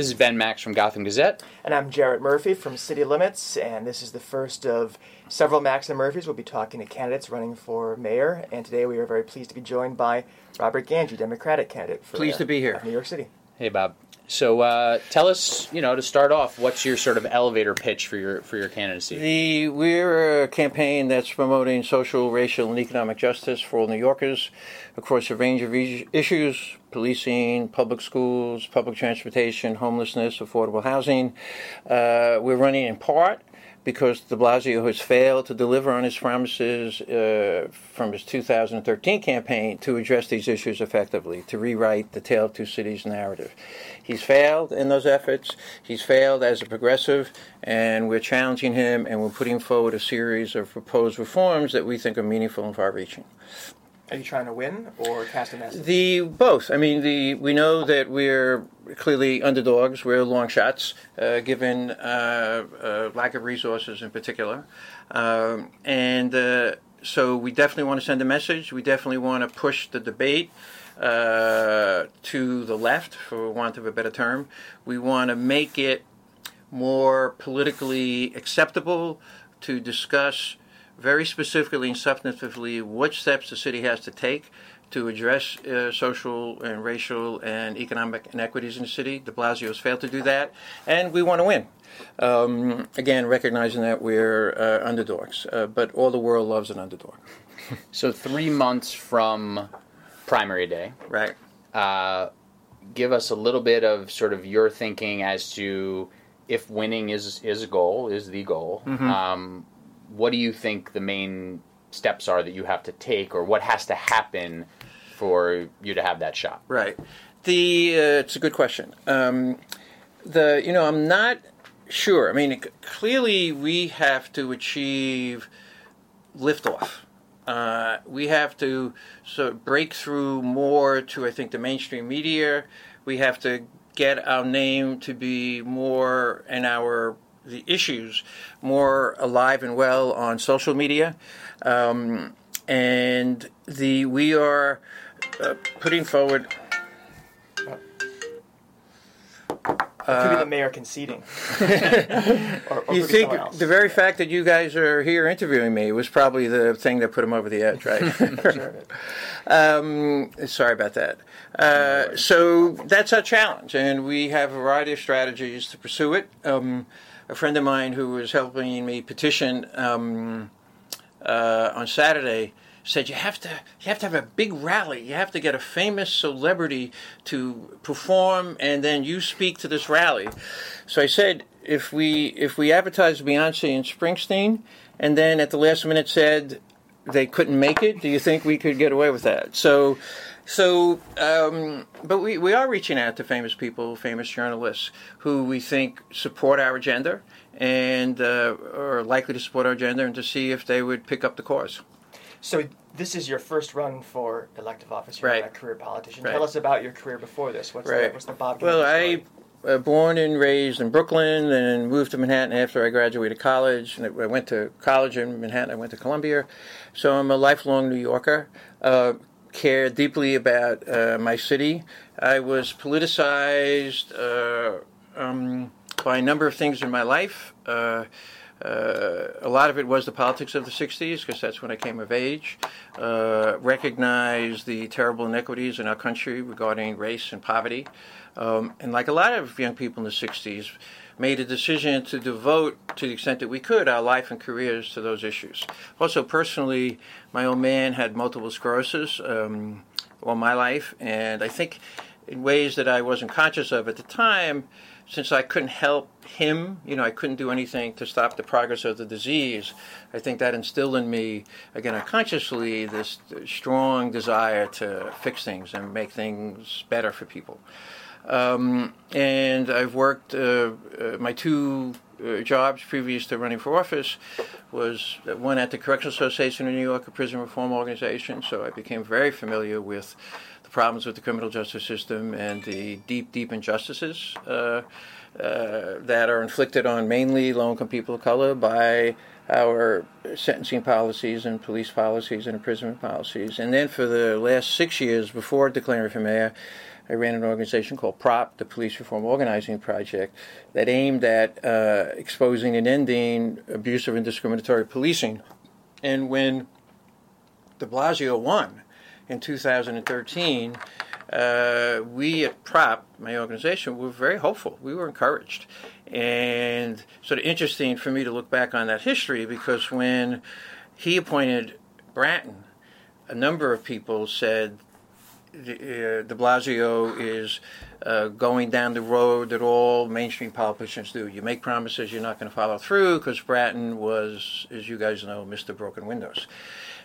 This is Ben Max from Gotham Gazette. And I'm Jarrett Murphy from City Limits, and this is the first of several Max and Murphys. We'll be talking to candidates running for mayor, and today we are very pleased to be joined by Robert Gangi, Democratic candidate for Pleased to be here. New York City. Hey, Bob. So uh, tell us, you know, to start off, what's your sort of elevator pitch for your for your candidacy? The we're a campaign that's promoting social, racial, and economic justice for all New Yorkers across a range of issues: policing, public schools, public transportation, homelessness, affordable housing. Uh, we're running in part because de Blasio has failed to deliver on his promises uh, from his 2013 campaign to address these issues effectively, to rewrite the Tale of Two Cities narrative. He's failed in those efforts. He's failed as a progressive, and we're challenging him and we're putting forward a series of proposed reforms that we think are meaningful and far reaching. Are you trying to win or cast a message? The both. I mean, the we know that we're clearly underdogs. We're long shots, uh, given uh, uh, lack of resources in particular, um, and uh, so we definitely want to send a message. We definitely want to push the debate. Uh, to the left, for want of a better term, we want to make it more politically acceptable to discuss very specifically and substantively what steps the city has to take to address uh, social and racial and economic inequities in the city. De Blasio has failed to do that, and we want to win. Um, again, recognizing that we're uh, underdogs, uh, but all the world loves an underdog. so, three months from primary day, right? Uh, give us a little bit of sort of your thinking as to if winning is is a goal, is the goal. Mm-hmm. Um, what do you think the main steps are that you have to take, or what has to happen for you to have that shot? Right. The uh, it's a good question. Um, the you know I'm not sure. I mean, clearly we have to achieve liftoff. Uh, we have to sort of break through more to I think the mainstream media. We have to get our name to be more in our the issues more alive and well on social media, um, and the we are uh, putting forward. Uh, could be the mayor conceding. or, or you think the very fact that you guys are here interviewing me was probably the thing that put him over the edge, right? um, sorry about that. Uh, so that's our challenge, and we have a variety of strategies to pursue it. Um, a friend of mine who was helping me petition um, uh, on Saturday said you have to you have to have a big rally. You have to get a famous celebrity to perform, and then you speak to this rally. So I said, if we if we advertise Beyonce and Springsteen, and then at the last minute said they couldn't make it, do you think we could get away with that? So so, um, but we, we are reaching out to famous people, famous journalists who we think support our agenda and uh, are likely to support our agenda and to see if they would pick up the cause. So, this is your first run for elective office. You're right. a career politician. Right. Tell us about your career before this. What's, right. the, what's the Bob? Well, I uh, born and raised in Brooklyn and moved to Manhattan after I graduated college. And I went to college in Manhattan. I went to Columbia. So I'm a lifelong New Yorker. Uh, care deeply about uh, my city. I was politicized uh, um, by a number of things in my life. Uh, uh a lot of it was the politics of the 60s because that's when I came of age. Uh, recognized the terrible inequities in our country regarding race and poverty. Um, and like a lot of young people in the 60s, made a decision to devote, to the extent that we could, our life and careers to those issues. Also, personally, my old man had multiple sclerosis um, all my life, and I think in ways that I wasn't conscious of at the time, since I couldn't help him, you know, I couldn't do anything to stop the progress of the disease. I think that instilled in me, again, unconsciously, this strong desire to fix things and make things better for people. Um, and I've worked, uh, uh, my two uh, jobs previous to running for office was one at the Correctional Association of New York, a prison reform organization. So I became very familiar with the problems with the criminal justice system and the deep, deep injustices uh, uh, that are inflicted on mainly low income people of color by our sentencing policies and police policies and imprisonment policies. And then for the last six years before declaring for mayor, I ran an organization called PROP, the Police Reform Organizing Project, that aimed at uh, exposing and ending abusive and discriminatory policing. And when de Blasio won in 2013, uh, we at PROP, my organization, were very hopeful. We were encouraged. And sort of interesting for me to look back on that history because when he appointed Bratton, a number of people said uh, de Blasio is uh, going down the road that all mainstream politicians do. You make promises you're not going to follow through because Bratton was, as you guys know, Mr. Broken Windows.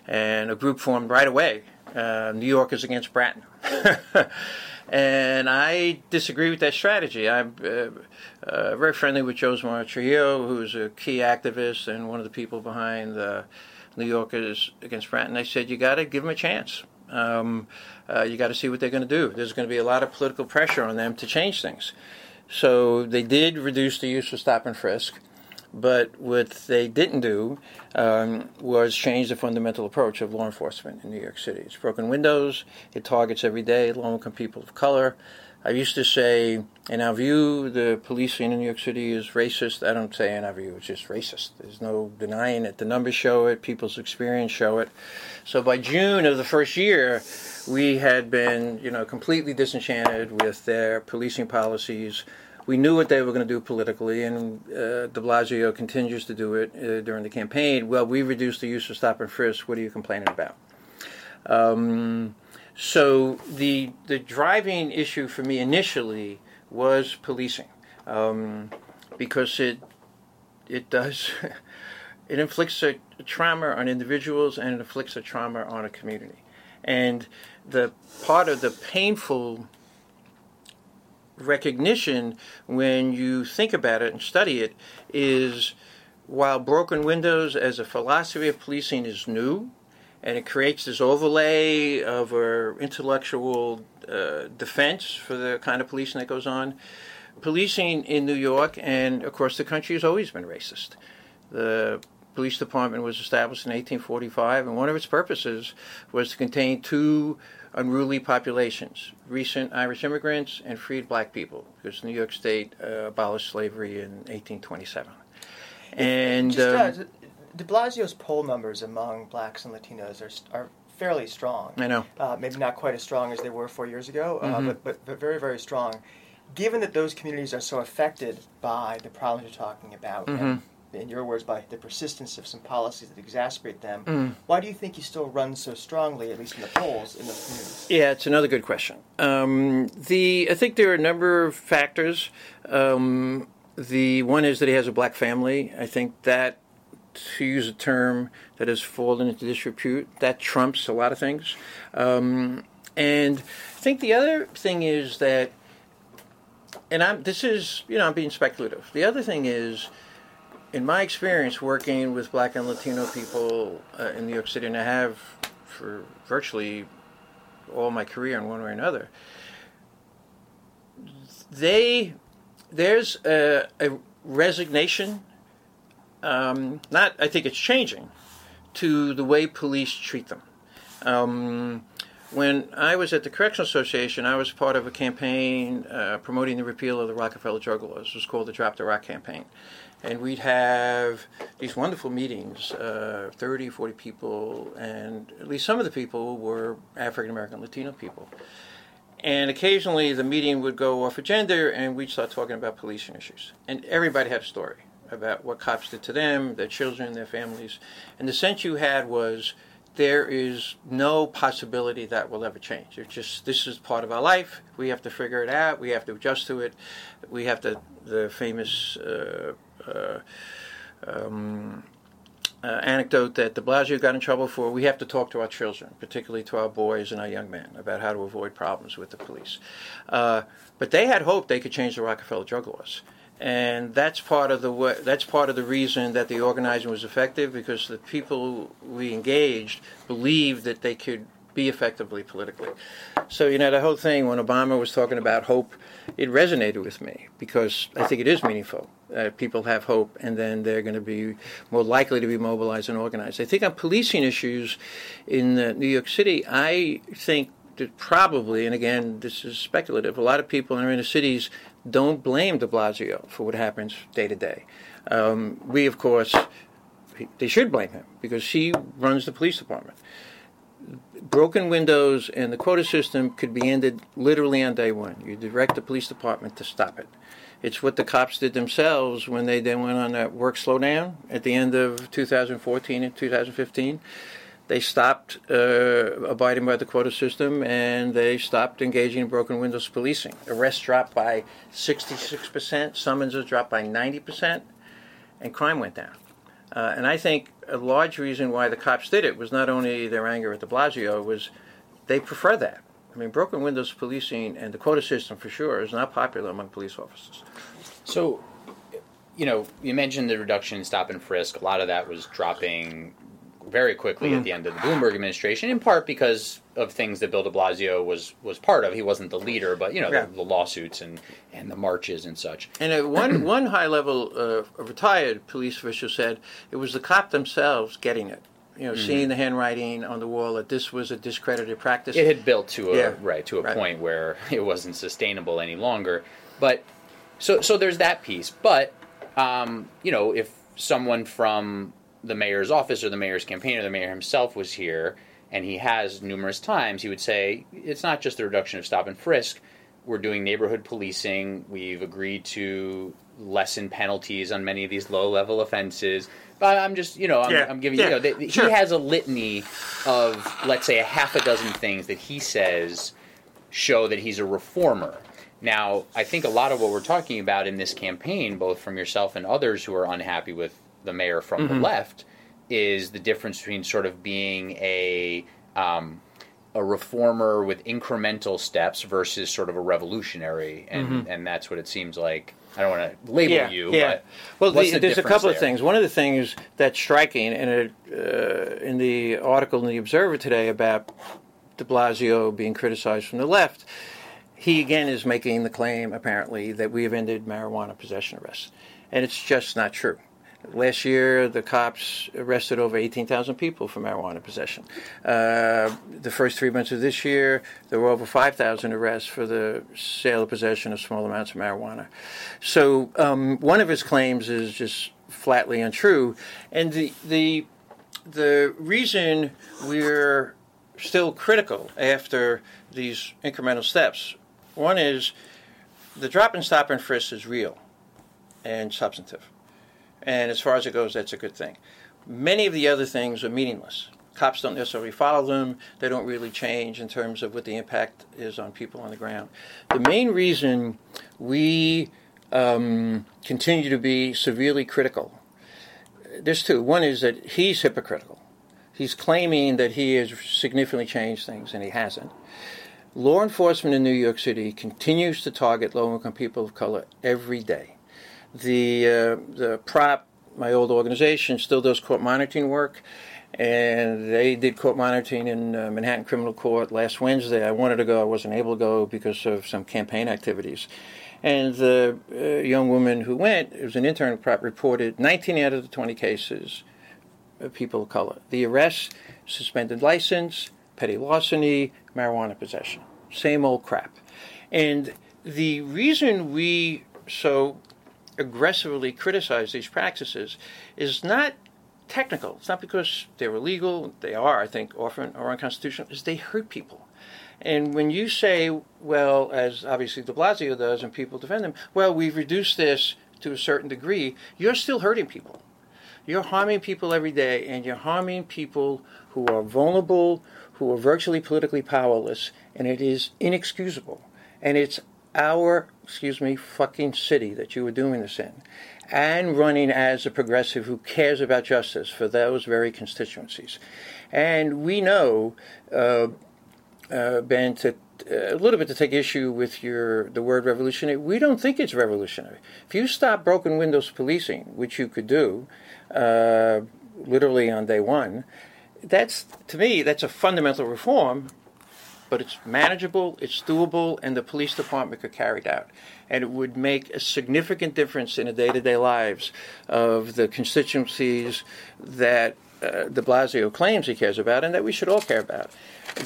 And a group formed right away uh, New Yorkers against Bratton. and I disagree with that strategy. I'm uh, uh, very friendly with Josmar Trujillo, who's a key activist and one of the people behind the New Yorkers against Bratton. I said, you got to give him a chance. Um, uh, you got to see what they're going to do. There's going to be a lot of political pressure on them to change things. So they did reduce the use of stop and frisk. But what they didn't do um, was change the fundamental approach of law enforcement in New York City. It's broken windows. It targets every day low-income people of color. I used to say, in our view, the policing in New York City is racist. I don't say in our view, it's just racist. There's no denying it. The numbers show it. People's experience show it. So by June of the first year, we had been, you know, completely disenchanted with their policing policies we knew what they were going to do politically, and uh, de Blasio continues to do it uh, during the campaign. Well, we reduced the use of stop and frisk. What are you complaining about? Um, so the the driving issue for me initially was policing, um, because it it does it inflicts a trauma on individuals and it inflicts a trauma on a community, and the part of the painful recognition when you think about it and study it is while broken windows as a philosophy of policing is new and it creates this overlay of our intellectual uh, defense for the kind of policing that goes on. Policing in new york and across the country has always been racist. The police department was established in 1845 and one of its purposes was to contain two unruly populations, recent Irish immigrants and freed black people, because New York State uh, abolished slavery in 1827. And Just, uh, um, De Blasio's poll numbers among blacks and Latinos are, are fairly strong. I know. Uh, maybe not quite as strong as they were four years ago, uh, mm-hmm. but, but, but very, very strong. Given that those communities are so affected by the problems you're talking about, mm-hmm in your words, by the persistence of some policies that exacerbate them. Mm. Why do you think he still runs so strongly, at least in the polls, in those communities? Yeah, it's another good question. Um, the I think there are a number of factors. Um, the one is that he has a black family. I think that, to use a term that has fallen into disrepute, that trumps a lot of things. Um, and I think the other thing is that, and I'm this is you know I'm being speculative. The other thing is in my experience working with black and Latino people uh, in New York City, and I have for virtually all my career in one way or another, they there's a, a resignation. Um, not, I think it's changing to the way police treat them. Um, when I was at the Correctional Association, I was part of a campaign uh, promoting the repeal of the Rockefeller drug laws. It was called the Drop the Rock campaign and we'd have these wonderful meetings uh, 30 40 people and at least some of the people were african american latino people and occasionally the meeting would go off agenda and we'd start talking about policing issues and everybody had a story about what cops did to them their children their families and the sense you had was there is no possibility that will ever change. It's just this is part of our life. We have to figure it out. We have to adjust to it. We have to. The famous uh, uh, um, uh, anecdote that de Blasio got in trouble for. We have to talk to our children, particularly to our boys and our young men, about how to avoid problems with the police. Uh, but they had hope they could change the Rockefeller drug laws and that's part of the that's part of the reason that the organizing was effective because the people we engaged believed that they could be effectively politically. So you know the whole thing when Obama was talking about hope, it resonated with me because I think it is meaningful. Uh, people have hope, and then they're going to be more likely to be mobilized and organized. I think on policing issues in uh, New York City, I think that probably, and again, this is speculative, a lot of people in the inner cities don't blame de Blasio for what happens day to day. Um, we, of course, they should blame him because he runs the police department. Broken windows and the quota system could be ended literally on day one. You direct the police department to stop it. It's what the cops did themselves when they then went on that work slowdown at the end of 2014 and 2015 they stopped uh, abiding by the quota system and they stopped engaging in broken windows policing. Arrests dropped by 66%, summonses dropped by 90%, and crime went down. Uh, and I think a large reason why the cops did it was not only their anger at de Blasio, was they prefer that. I mean, broken windows policing and the quota system for sure is not popular among police officers. So, you know, you mentioned the reduction in stop and frisk. A lot of that was dropping very quickly mm-hmm. at the end of the Bloomberg administration, in part because of things that Bill De Blasio was was part of. He wasn't the leader, but you know yeah. the, the, lawsuits and, and the marches and such. And one one high level uh, retired police official said it was the cop themselves getting it. You know, mm-hmm. seeing the handwriting on the wall that this was a discredited practice. It had built to a yeah. right to a right. point where it wasn't sustainable any longer. But so so there's that piece. But um, you know, if someone from the mayor's office or the mayor's campaign or the mayor himself was here, and he has numerous times, he would say, it's not just the reduction of stop and frisk. We're doing neighborhood policing. We've agreed to lessen penalties on many of these low level offenses. But I'm just, you know, I'm, yeah. I'm giving yeah. you know, they, sure. he has a litany of, let's say, a half a dozen things that he says show that he's a reformer. Now, I think a lot of what we're talking about in this campaign, both from yourself and others who are unhappy with the mayor from mm-hmm. the left is the difference between sort of being a um, a reformer with incremental steps versus sort of a revolutionary, and mm-hmm. and that's what it seems like. I don't want to label yeah, you, yeah. well, the, the there's a couple there? of things. One of the things that's striking, and uh, in the article in the Observer today about De Blasio being criticized from the left, he again is making the claim apparently that we have ended marijuana possession arrests, and it's just not true. Last year, the cops arrested over 18,000 people for marijuana possession. Uh, the first three months of this year, there were over 5,000 arrests for the sale or possession of small amounts of marijuana. So um, one of his claims is just flatly untrue. And the, the, the reason we're still critical after these incremental steps one is the drop and stop and frisk is real and substantive. And as far as it goes, that's a good thing. Many of the other things are meaningless. Cops don't necessarily follow them. They don't really change in terms of what the impact is on people on the ground. The main reason we um, continue to be severely critical, there's two. One is that he's hypocritical. He's claiming that he has significantly changed things, and he hasn't. Law enforcement in New York City continues to target low income people of color every day the uh, the PROP my old organization still does court monitoring work and they did court monitoring in uh, Manhattan Criminal Court last Wednesday. I wanted to go, I wasn't able to go because of some campaign activities. And the uh, young woman who went, it was an intern PROP, reported 19 out of the 20 cases of people of color. The arrests, suspended license, petty larceny, marijuana possession. Same old crap. And the reason we so aggressively criticize these practices is not technical. It's not because they're illegal. They are, I think, often or unconstitutional. Is they hurt people. And when you say, well, as obviously De Blasio does, and people defend them, well, we've reduced this to a certain degree, you're still hurting people. You're harming people every day, and you're harming people who are vulnerable, who are virtually politically powerless, and it is inexcusable. And it's our, excuse me, fucking city that you were doing this in, and running as a progressive who cares about justice for those very constituencies. And we know, uh, uh, Ben, to uh, a little bit to take issue with your the word revolutionary. We don't think it's revolutionary. If you stop broken windows policing, which you could do, uh, literally on day one, that's to me that's a fundamental reform but it's manageable, it's doable, and the police department could carry it out. And it would make a significant difference in the day to day lives of the constituencies that uh, De Blasio claims he cares about, and that we should all care about.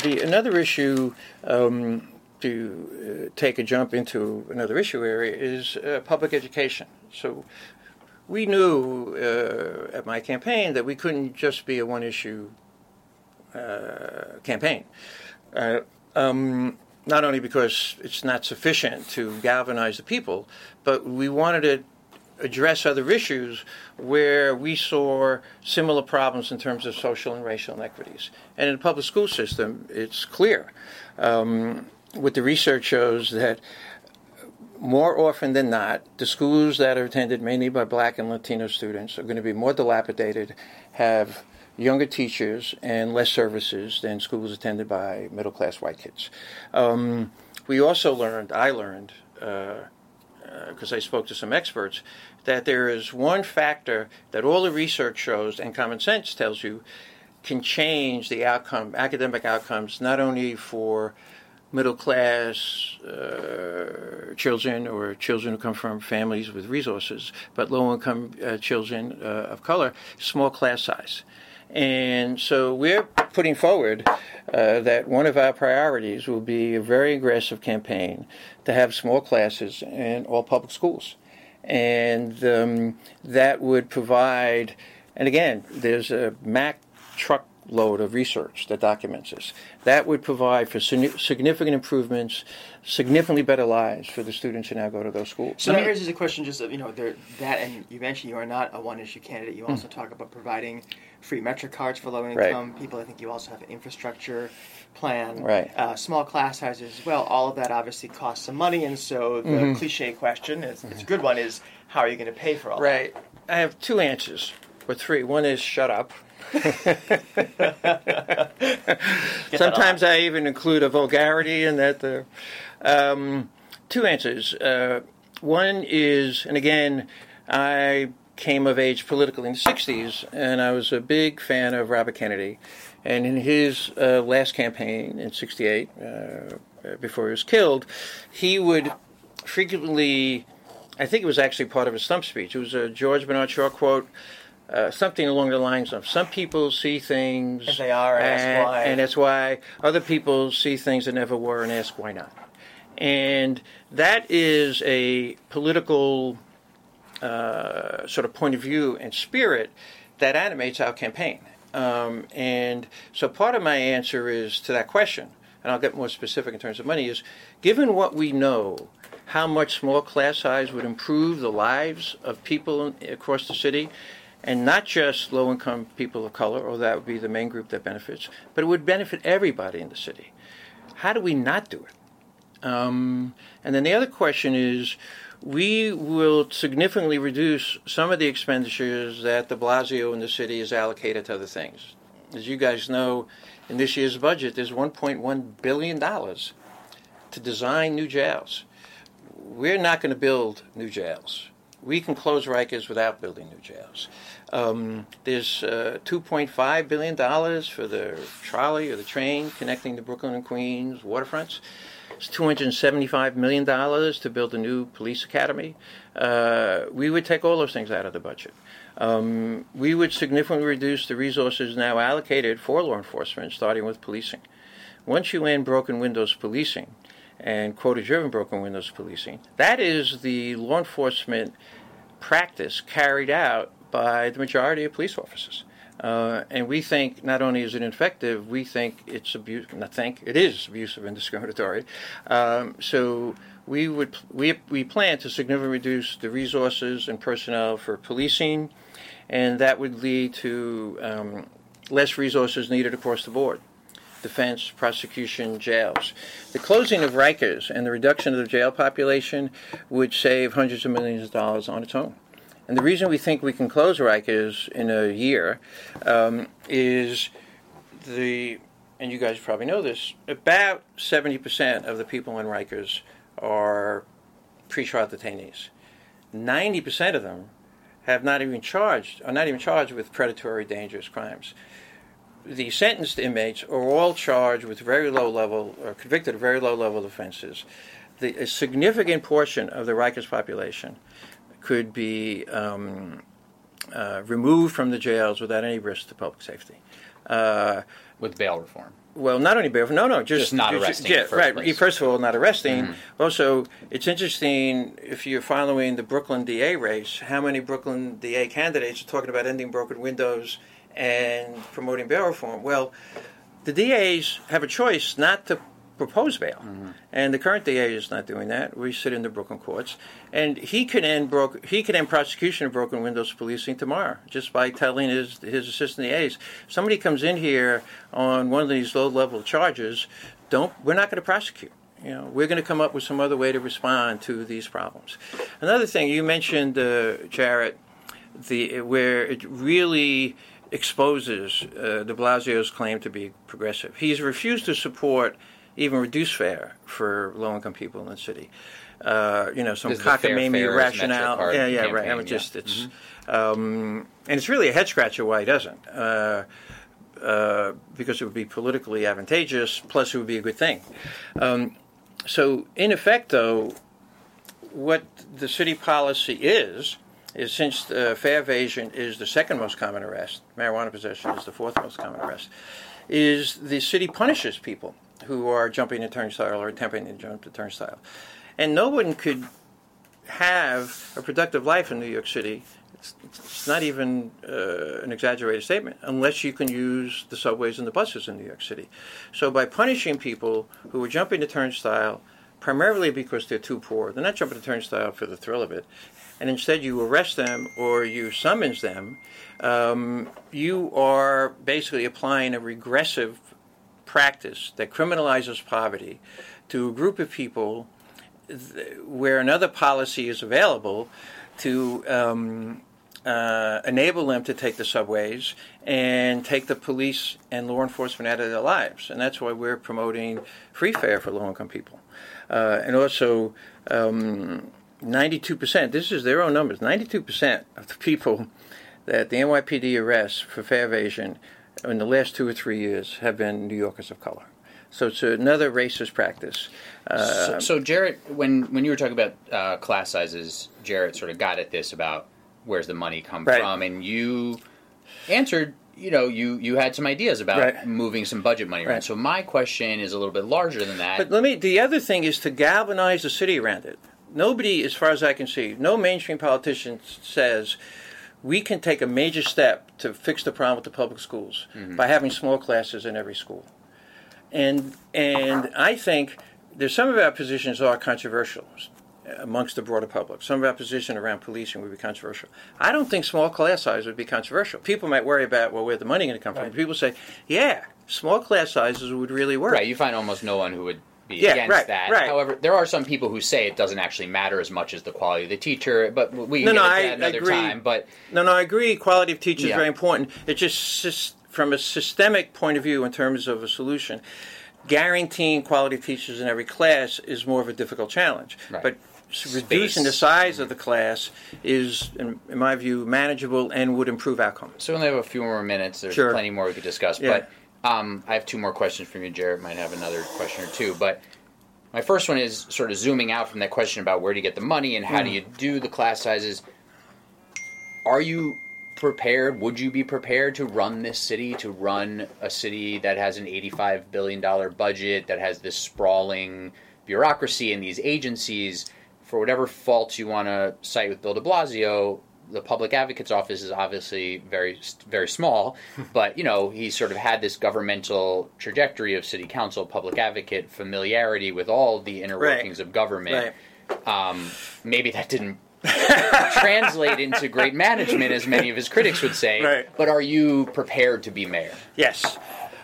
The another issue. Um, to uh, take a jump into another issue area is uh, public education. So we knew uh, at my campaign that we couldn't just be a one issue uh, campaign. Uh, um, not only because it's not sufficient to galvanize the people, but we wanted to address other issues where we saw similar problems in terms of social and racial inequities. And in the public school system, it's clear. Um, what the research shows that more often than not, the schools that are attended mainly by black and Latino students are going to be more dilapidated, have younger teachers, and less services than schools attended by middle class white kids. Um, we also learned, I learned, because uh, uh, I spoke to some experts, that there is one factor that all the research shows and common sense tells you can change the outcome, academic outcomes, not only for middle class uh, children or children who come from families with resources, but low income uh, children uh, of color, small class size. And so we're putting forward uh, that one of our priorities will be a very aggressive campaign to have small classes in all public schools. And um, that would provide, and again, there's a Mack truck load of research that documents this. That would provide for significant improvements, significantly better lives for the students who now go to those schools. So that raises a question just of, you know, there, that, and you mentioned you are not a one issue candidate. You also mm. talk about providing free Metro cards for low income right. people. I think you also have an infrastructure plan, right. uh, small class sizes as well. All of that obviously costs some money, and so the mm-hmm. cliche question, is, mm-hmm. it's a good one, is how are you going to pay for all right. that? Right. I have two answers, or three. One is shut up. Sometimes I even include a vulgarity in that. There, um, two answers. Uh, one is, and again, I came of age politically in the 60s, and I was a big fan of Robert Kennedy. And in his uh, last campaign in 68, uh, before he was killed, he would frequently, I think it was actually part of a stump speech, it was a George Bernard Shaw quote uh, something along the lines of some people see things as they are and, and, why. and that's why other people see things that never were and ask why not. And that is a political uh, sort of point of view and spirit that animates our campaign. Um, and so part of my answer is to that question, and I'll get more specific in terms of money, is given what we know, how much small class size would improve the lives of people across the city, and not just low income people of color, or that would be the main group that benefits, but it would benefit everybody in the city. How do we not do it? Um, and then the other question is we will significantly reduce some of the expenditures that de Blasio in the city is allocated to other things. As you guys know, in this year's budget, there's $1.1 billion to design new jails. We're not going to build new jails we can close Rikers without building new jails. Um, there's uh, $2.5 billion for the trolley or the train connecting the Brooklyn and Queens waterfronts. It's $275 million to build a new police academy. Uh, we would take all those things out of the budget. Um, we would significantly reduce the resources now allocated for law enforcement, starting with policing. Once you end broken windows policing, and quota driven broken windows policing. That is the law enforcement practice carried out by the majority of police officers. Uh, and we think not only is it ineffective, we think it's abuse. Not think it is abusive and discriminatory. Um, so we would we we plan to significantly reduce the resources and personnel for policing, and that would lead to um, less resources needed across the board defense, prosecution, jails. The closing of Rikers and the reduction of the jail population would save hundreds of millions of dollars on its own. And the reason we think we can close Rikers in a year um, is the, and you guys probably know this, about 70% of the people in Rikers are pretrial detainees. 90% of them have not even charged, are not even charged with predatory dangerous crimes the sentenced inmates are all charged with very low level or convicted of very low level offenses. The, a significant portion of the Rikers population could be um, uh, removed from the jails without any risk to public safety. Uh, with bail reform. Well, not only bail, reform no, no, just, Just not arresting Yeah, first right. place. First of all, not arresting. Also, it's interesting if you're following the Brooklyn DA race, how many Brooklyn DA candidates are talking about ending broken windows and promoting bail reform. Well, the DAs have a choice not to propose bail, and the current DA is not doing that. We sit in the Brooklyn courts, and he can end broke he could end prosecution of broken windows policing tomorrow just by telling his his assistant DAs, somebody comes in here on one of these low level charges, don't we're not going to prosecute. You know, we're going to come up with some other way to respond to these problems. Another thing you mentioned, uh, Jarrett, the where it really exposes uh, De Blasio's claim to be progressive. He's refused to support even reduced fare for low-income people in the city. Uh, you know, some is Fair cockamamie rationale. Yeah, yeah, right. I mean, yeah. just it's, um, and it's really a head scratcher why he doesn't. Uh, uh, because it would be politically advantageous, plus it would be a good thing. Um, so, in effect, though, what the city policy is is since uh, fare evasion is the second most common arrest, marijuana possession is the fourth most common arrest, is the city punishes people who are jumping the turnstile or attempting to jump the turnstile, and no one could have a productive life in New York City. It's, it's not even uh, an exaggerated statement, unless you can use the subways and the buses in New York City. So by punishing people who are jumping the turnstile, primarily because they're too poor, they're not jumping the turnstile for the thrill of it, and instead you arrest them or you summons them, um, you are basically applying a regressive practice that criminalizes poverty to a group of people th- where another policy is available to um, uh, enable them to take the subways and take the police and law enforcement out of their lives. And that's why we're promoting free fare for low income people. Uh, and also, um, 92%, this is their own numbers, 92% of the people that the NYPD arrests for fare evasion in the last two or three years have been New Yorkers of color. So it's another racist practice. Uh, So, so Jarrett, when when you were talking about uh, class sizes, Jarrett sort of got at this about where's the money come Right. from, and you answered. You know, you you had some ideas about Right. moving some budget money around. Right. So my question is a little bit larger than that. But let me. The other thing is to galvanize the city around it. Nobody, as far as I can see, no mainstream politician says we can take a major step to fix the problem with the public schools mm-hmm. by having small classes in every school. And and I think there's some of our positions are controversial amongst the broader public. Some of our position around policing would be controversial. I don't think small class size would be controversial. People might worry about well, where the money going to come from. People say, yeah, small class sizes would really work. right, you find almost no one who would be Yeah, against right, that. right. However, there are some people who say it doesn't actually matter as much as the quality of the teacher. But we No, can no, I- that another I agree. time. But No, no, I agree. Quality of teaching is very important. It's just from a systemic point of view, in terms of a solution, guaranteeing quality teachers in every class is more of a difficult challenge. Right. But s- reducing the Space. size of mm-hmm. the class is, in, in my view, manageable and would improve outcomes. So we only have a few more minutes. There's Sure. plenty more we could discuss. Yeah. But um, I have two more questions from you. Jarrett might have another question or two. But my first one is sort of zooming out from that question about where do you get the money and how do you do the class sizes. Are you prepared? Would you be prepared to run this city? To run a city that has an eighty-five billion dollar budget, that has this sprawling bureaucracy and these agencies? For whatever faults you want to cite with Bill De Blasio, the public advocate's office is obviously very very small, but you know he sort of had this governmental trajectory of city council, public advocate, familiarity with all the inner Right. workings of government. Right. Um, maybe that didn't translate into great management, as many of his critics would say. Right. But are you prepared to be mayor? Yes.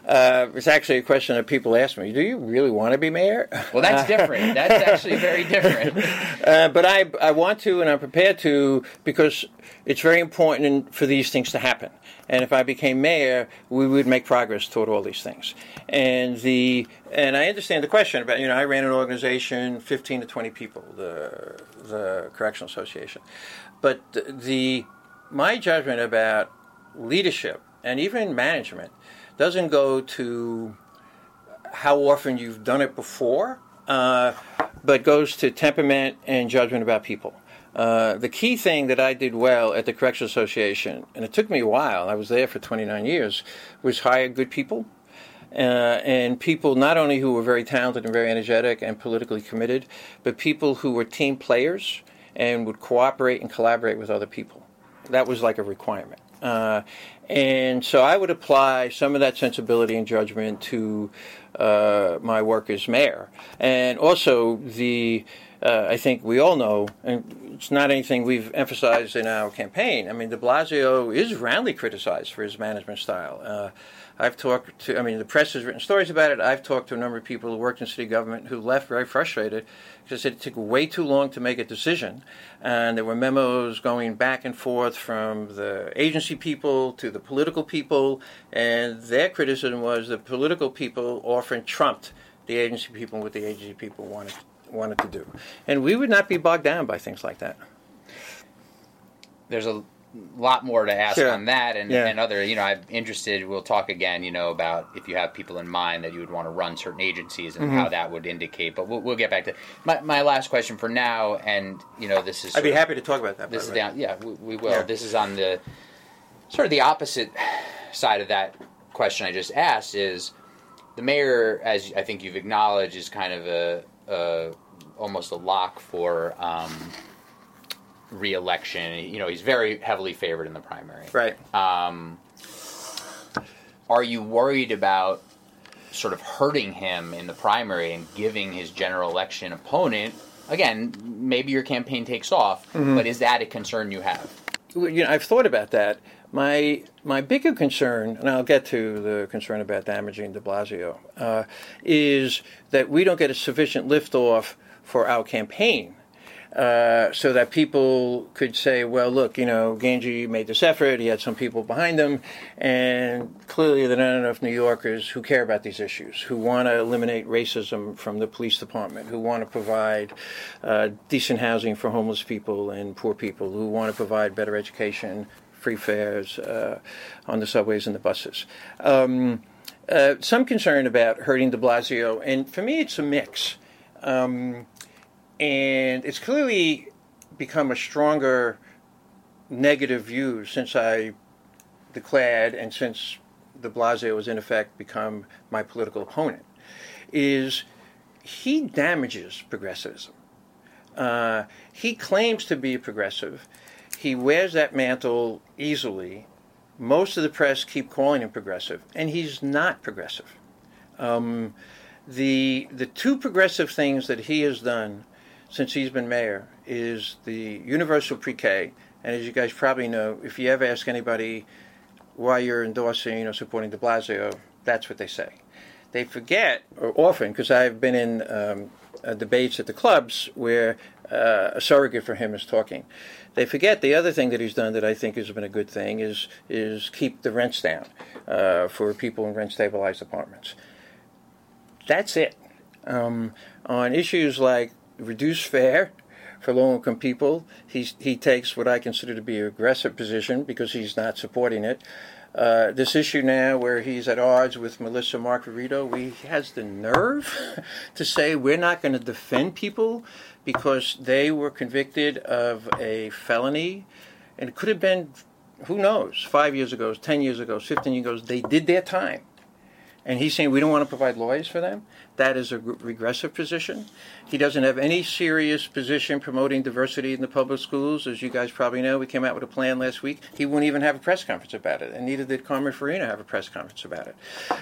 Uh, it's actually a question that people ask me. Do you really want to be mayor? Well, that's different. That's actually very different. Uh, but I, I want to and I'm prepared to because it's very important for these things to happen. And if I became mayor, we would make progress toward all these things. And the and I understand the question about you know I ran an organization, 15 to 20 people, the the correctional association, but the, the my judgment about leadership and even management doesn't go to how often you've done it before, uh, but goes to temperament and judgment about people. Uh, the key thing that I did well at the Correctional Association, and it took me a while, I was there for 29 years, was hire good people. Uh, and people not only who were very talented and very energetic and politically committed, but people who were team players and would cooperate and collaborate with other people. That was like a requirement. Uh, and so I would apply some of that sensibility and judgment to uh, my work as mayor. And also, the uh, I think we all know, and it's not anything we've emphasized in our campaign. I mean, de Blasio is roundly criticized for his management style. I've talked to, I mean, the press has written stories about it. I've talked to a number of people who worked in city government who left very frustrated because it took way too long to make a decision. And there were memos going back and forth from the agency people to the political people. And their criticism was the political people often trumped the agency people and what the agency people wanted, wanted to do. And we would not be bogged down by things like that. There's a lot more to ask Sure. on that and, Yeah. and other you know i'm interested we'll talk again you know about if you have people in mind that you would want to run certain agencies and Mm-hmm. how that would indicate but we'll, we'll get back to my, my last question for now and you know this is I'd be of- happy to talk about that. this is down yeah we, we will Yeah. this is on the sort of the opposite side of that question i just asked is the mayor as i think you've acknowledged is kind of a, a almost a lock for um, re-election you know he's very heavily favored in the primary Right. um, are you worried about sort of hurting him in the primary and giving his general election opponent again maybe your campaign takes off Mm-hmm. but is that a concern you have Well, you know, I've thought about that. My my bigger concern, and I'll get to the concern about damaging De Blasio, uh, is that we don't get a sufficient liftoff for our campaign. Uh, so that people could say, well, look, you know, Gangi made this effort, he had some people behind him, and clearly there are not enough New Yorkers who care about these issues, who want to eliminate racism from the police department, who want to provide uh, decent housing for homeless people and poor people, who want to provide better education, free fares uh, on the subways and the buses. Um, uh, some concern about hurting de Blasio, and for me, it's a mix. Um, and it's clearly become a stronger negative view since I declared and since de Blasio has in effect become my political opponent. Is he damages progressivism? Uh, he claims to be a progressive. He wears that mantle easily. Most of the press keep calling him progressive, and he's not progressive. Um, the the two progressive things that he has done since he's been mayor is the universal pre-K, and as you guys probably know, if you ever ask anybody why you're endorsing or supporting De Blasio, that's what they say. They forget, or often, because I've been in um, uh, debates at the clubs where uh, a surrogate for him is talking. They forget the other thing that he's done that I think has been a good thing is is keep the rents down uh, for people in rent stabilized apartments. That's it. Um, on issues like reduced fare for low income people, he's, he takes what I consider to be an aggressive position because he's not supporting it. Uh, this issue now, where he's at odds with Melissa Mark-Viverito, he has the nerve to say we're not going to defend people because they were convicted of a felony, and it could have been, who knows, five years ago, ten years ago, fifteen years ago. They did their time and he's saying we don't want to provide lawyers for them. That is a regressive position. He doesn't have any serious position promoting diversity in the public schools. As you guys probably know, we came out with a plan last week. He wouldn't even have a press conference about it, and neither did Carmen Farina have a press conference about it.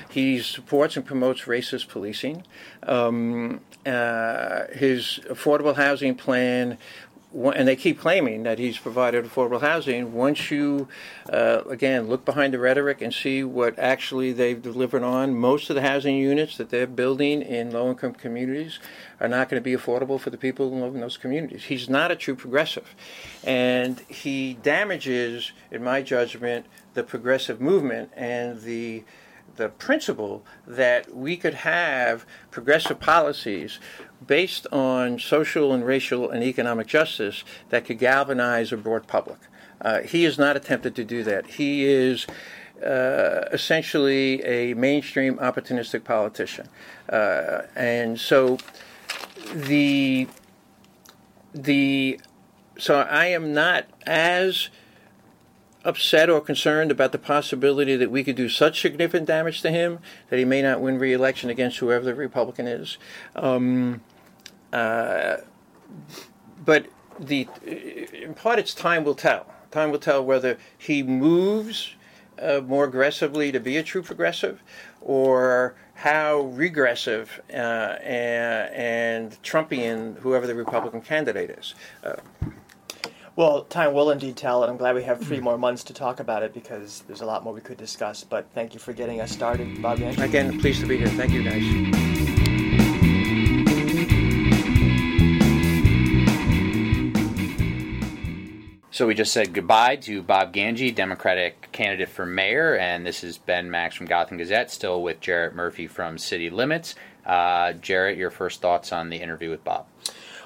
He supports and promotes racist policing. Um, uh, his affordable housing plan and they keep claiming that he's provided affordable housing. Once you, uh, again, look behind the rhetoric and see what actually they've delivered on, most of the housing units that they're building in low income communities are not going to be affordable for the people in those communities. He's not a true progressive. And he damages, in my judgment, the progressive movement and the the principle that we could have progressive policies based on social and racial and economic justice that could galvanize a broad public. Uh, he has not attempted to do that. He is uh, essentially a mainstream opportunistic politician. Uh, and so the the so I am not as upset or concerned about the possibility that we could do such significant damage to him that he may not win re-election against whoever the Republican is. Um, uh, but the in part, it's time will tell. Time will tell whether he moves uh, more aggressively to be a true progressive, or how regressive uh, and, and, Trumpian whoever the Republican candidate is. Uh, well, time will indeed tell, and I'm glad we have three more months to talk about it because there's a lot more we could discuss. But thank you for getting us started, Bob Again, pleased to be here. Thank you, guys. So we just said goodbye to Bob Gangi, Democratic candidate for mayor, and this is Ben Max from Gotham Gazette, still with Jarrett Murphy from City Limits. Uh, Jarrett, your first thoughts on the interview with Bob?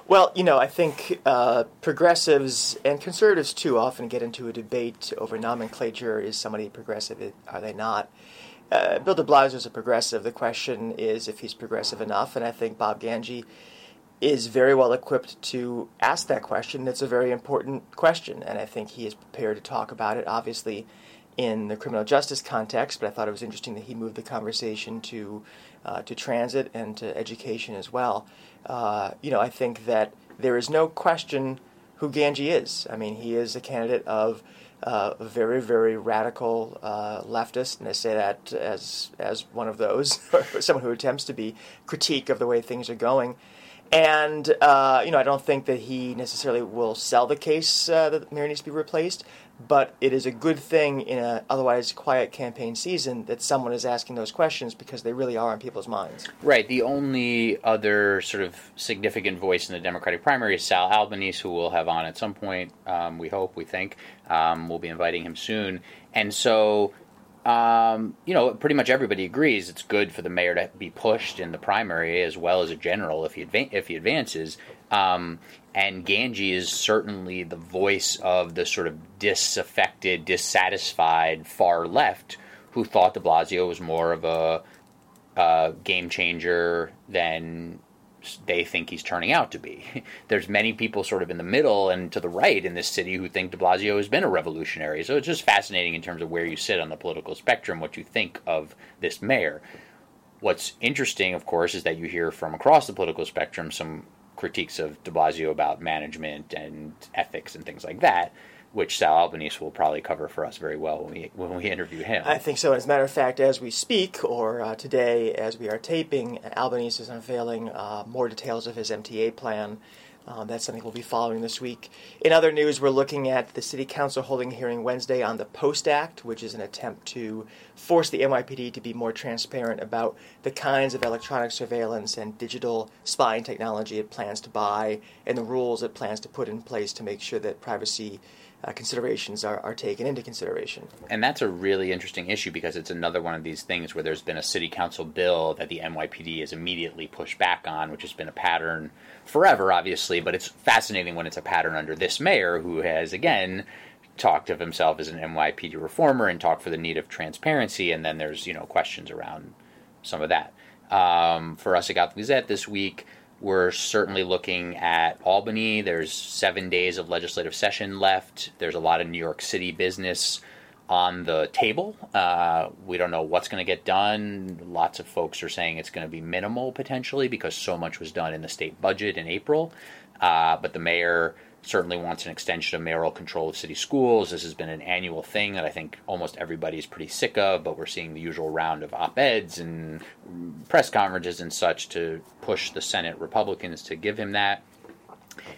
Well, you know, I think uh, progressives and conservatives too often get into a debate over nomenclature. Is somebody progressive? Are they not? Uh, Bill de Blasio is a progressive. The question is if he's progressive enough, and I think Bob Gangi is very well equipped to ask that question. It's a very important question, and I think he is prepared to talk about it. Obviously, in the criminal justice context, but I thought it was interesting that he moved the conversation to uh, to transit and to education as well uh, you know, I think that there is no question who Gangi is. I mean, he is a candidate of uh, a very, very radical uh, leftist, and I say that as as one of those, someone who attempts to be critique of the way things are going. And uh, you know, I don't think that he necessarily will sell the case uh, that Mayor needs to be replaced but it is a good thing in an otherwise quiet campaign season that someone is asking those questions because they really are on people's minds. Right. The only other sort of significant voice in the Democratic primary is Sal Albanese, who we'll have on at some point. Um, we hope, we think. Um, we'll be inviting him soon. And so, um, you know, pretty much everybody agrees it's good for the mayor to be pushed in the primary as well as a general if he adva- if he advances. Um, and Gangi is certainly the voice of the sort of disaffected, dissatisfied far left who thought de Blasio was more of a, a game changer than they think he's turning out to be. There's many people sort of in the middle and to the right in this city who think de Blasio has been a revolutionary. So it's just fascinating in terms of where you sit on the political spectrum, what you think of this mayor. What's interesting, of course, is that you hear from across the political spectrum some critiques of de Blasio about management and ethics and things like that, which Sal Albanese will probably cover for us very well when we when we interview him. I think so. As a matter of fact, as we speak, or uh, today as we are taping, Albanese is unveiling uh, more details of his MTA plan. Um, that's something we'll be following this week. In other news, we're looking at the City Council holding a hearing Wednesday on the Post Act, which is an attempt to force the NYPD to be more transparent about the kinds of electronic surveillance and digital spying technology it plans to buy and the rules it plans to put in place to make sure that privacy uh, considerations are, are taken into consideration. And that's a really interesting issue because it's another one of these things where there's been a city council bill that the NYPD has immediately pushed back on, which has been a pattern forever, obviously, but it's fascinating when it's a pattern under this mayor who has, again, talked of himself as an NYPD reformer and talked for the need of transparency, and then there's, you know, questions around some of that. Um, for us at Gotham Gazette this week, we're certainly looking at Albany. There's seven days of legislative session left. There's a lot of New York City business on the table. Uh, we don't know what's going to get done. Lots of folks are saying it's going to be minimal potentially because so much was done in the state budget in April. Uh, but the mayor certainly wants an extension of mayoral control of city schools. This has been an annual thing that I think almost everybody is pretty sick of, but we're seeing the usual round of op eds and press conferences and such to push the Senate Republicans to give him that.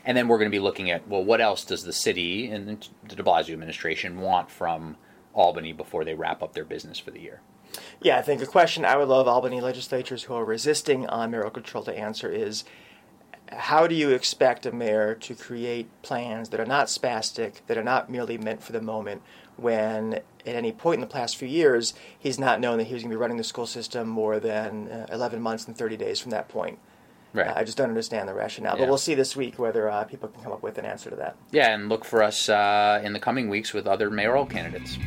And then we're going to be looking at well, what else does the city and the de Blasio administration want from Albany before they wrap up their business for the year? Yeah, I think a question I would love Albany legislators who are resisting on mayoral control to answer is how do you expect a mayor to create plans that are not spastic, that are not merely meant for the moment, when at any point in the past few years he's not known that he was going to be running the school system more than uh, 11 months and 30 days from that point? Right. Uh, I just don't understand the rationale. Yeah. But we'll see this week whether uh, people can come up with an answer to that. Yeah, and look for us uh, in the coming weeks with other mayoral candidates.